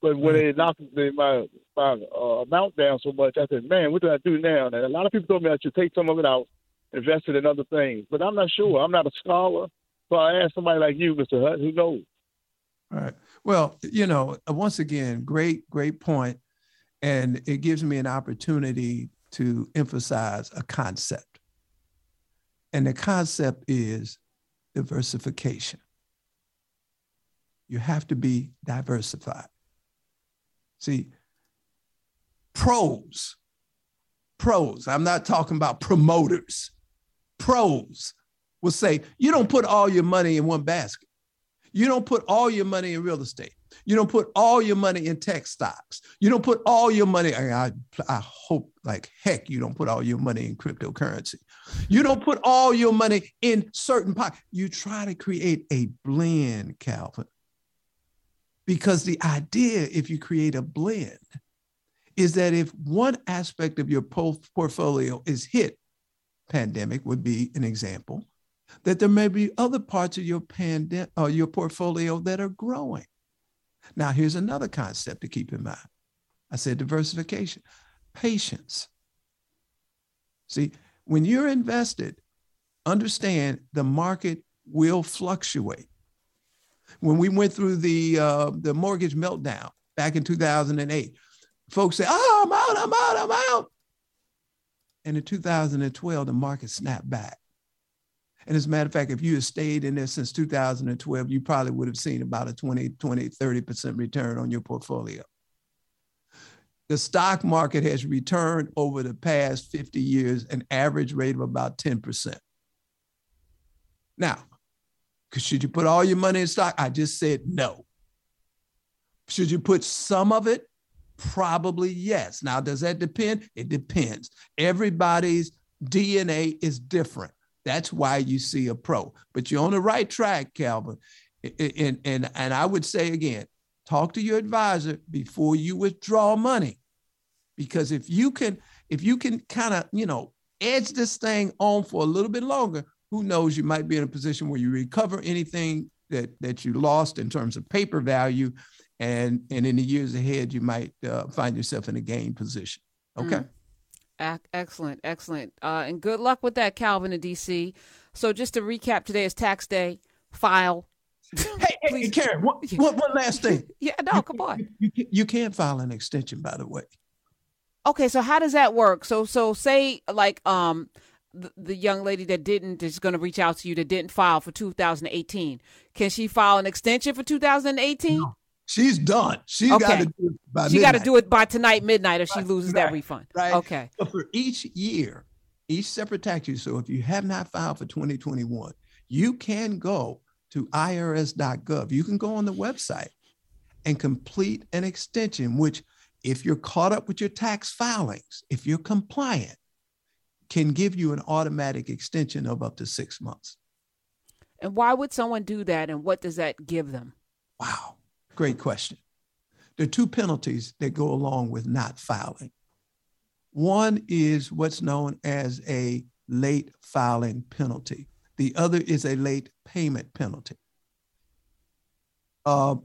but when they knocked my my uh, amount down so much, I said, "Man, what do I do now?" And a lot of people told me I should take some of it out, invest it in other things. But I'm not sure. I'm not a scholar, so I asked somebody like you, Mr. Hutt, who knows. All right. Well, you know, once again, great, great point, and it gives me an opportunity to emphasize a concept, and the concept is diversification. You have to be diversified. See, pros, pros, I'm not talking about promoters, pros will say, you don't put all your money in one basket. You don't put all your money in real estate. You don't put all your money in tech stocks. You don't put all your money. I, I hope like heck you don't put all your money in cryptocurrency. You don't put all your money in certain pockets. You try to create a blend, Calvin. Because the idea, if you create a blend, is that if one aspect of your portfolio is hit, pandemic would be an example, that there may be other parts of your pandemic or your portfolio that are growing. Now, here's another concept to keep in mind. I said diversification, patience. See, when you're invested, understand the market will fluctuate when we went through the uh, the mortgage meltdown back in 2008, folks said, "Oh, I'm out, I'm out, I'm out." And in 2012, the market snapped back. And as a matter of fact, if you had stayed in there since 2012, you probably would have seen about a 20, 20, 30% return on your portfolio. The stock market has returned over the past 50 years an average rate of about 10%. Now, should you put all your money in stock? I just said no. Should you put some of it? Probably yes. Now, does that depend? It depends. Everybody's DNA is different. That's why you see a pro. But you're on the right track, Calvin. And, and, and I would say again, talk to your advisor before you withdraw money. Because if you can, if you can kind of, you know, edge this thing on for a little bit longer, who knows, you might be in a position where you recover anything that, that you lost in terms of paper value. And, and in the years ahead, you might uh, find yourself in a gain position. Okay. Mm. Excellent, excellent. Uh, and good luck with that, Calvin in DC. So just to recap, today is tax day. File. hey, hey, Karen, one, one, one last thing. yeah, no, come on. You, you, you can't file an extension, by the way. Okay, so how does that work? So, so say like um the, the young lady that didn't is going to reach out to you that didn't file for 2018 can she file an extension for 2018 no, She's done. She's Okay. got to do it by She got to do it by tonight midnight if she By loses that refund. right? Okay. But for each year, each separate tax year, so if you have not filed for 2021, you can go to irs.gov. You can go on the website and complete an extension, which, if you're caught up with your tax filings, if you're compliant, can give you an automatic extension of up to six months. And why would someone do that? And what does that give them? Wow, great question. There are two penalties that go along with not filing. One is what's known as a late filing penalty. The other is a late payment penalty. Uh,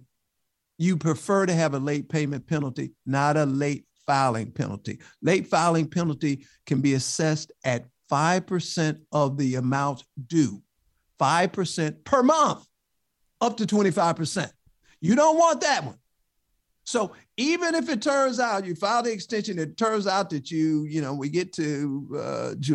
you prefer to have a late payment penalty, not a late filing penalty. Late filing penalty can be assessed at 5% of the amount due, 5% per month, up to 25%. You don't want that one. So even if it turns out you file the extension, it turns out that you, you know, we get to uh, July.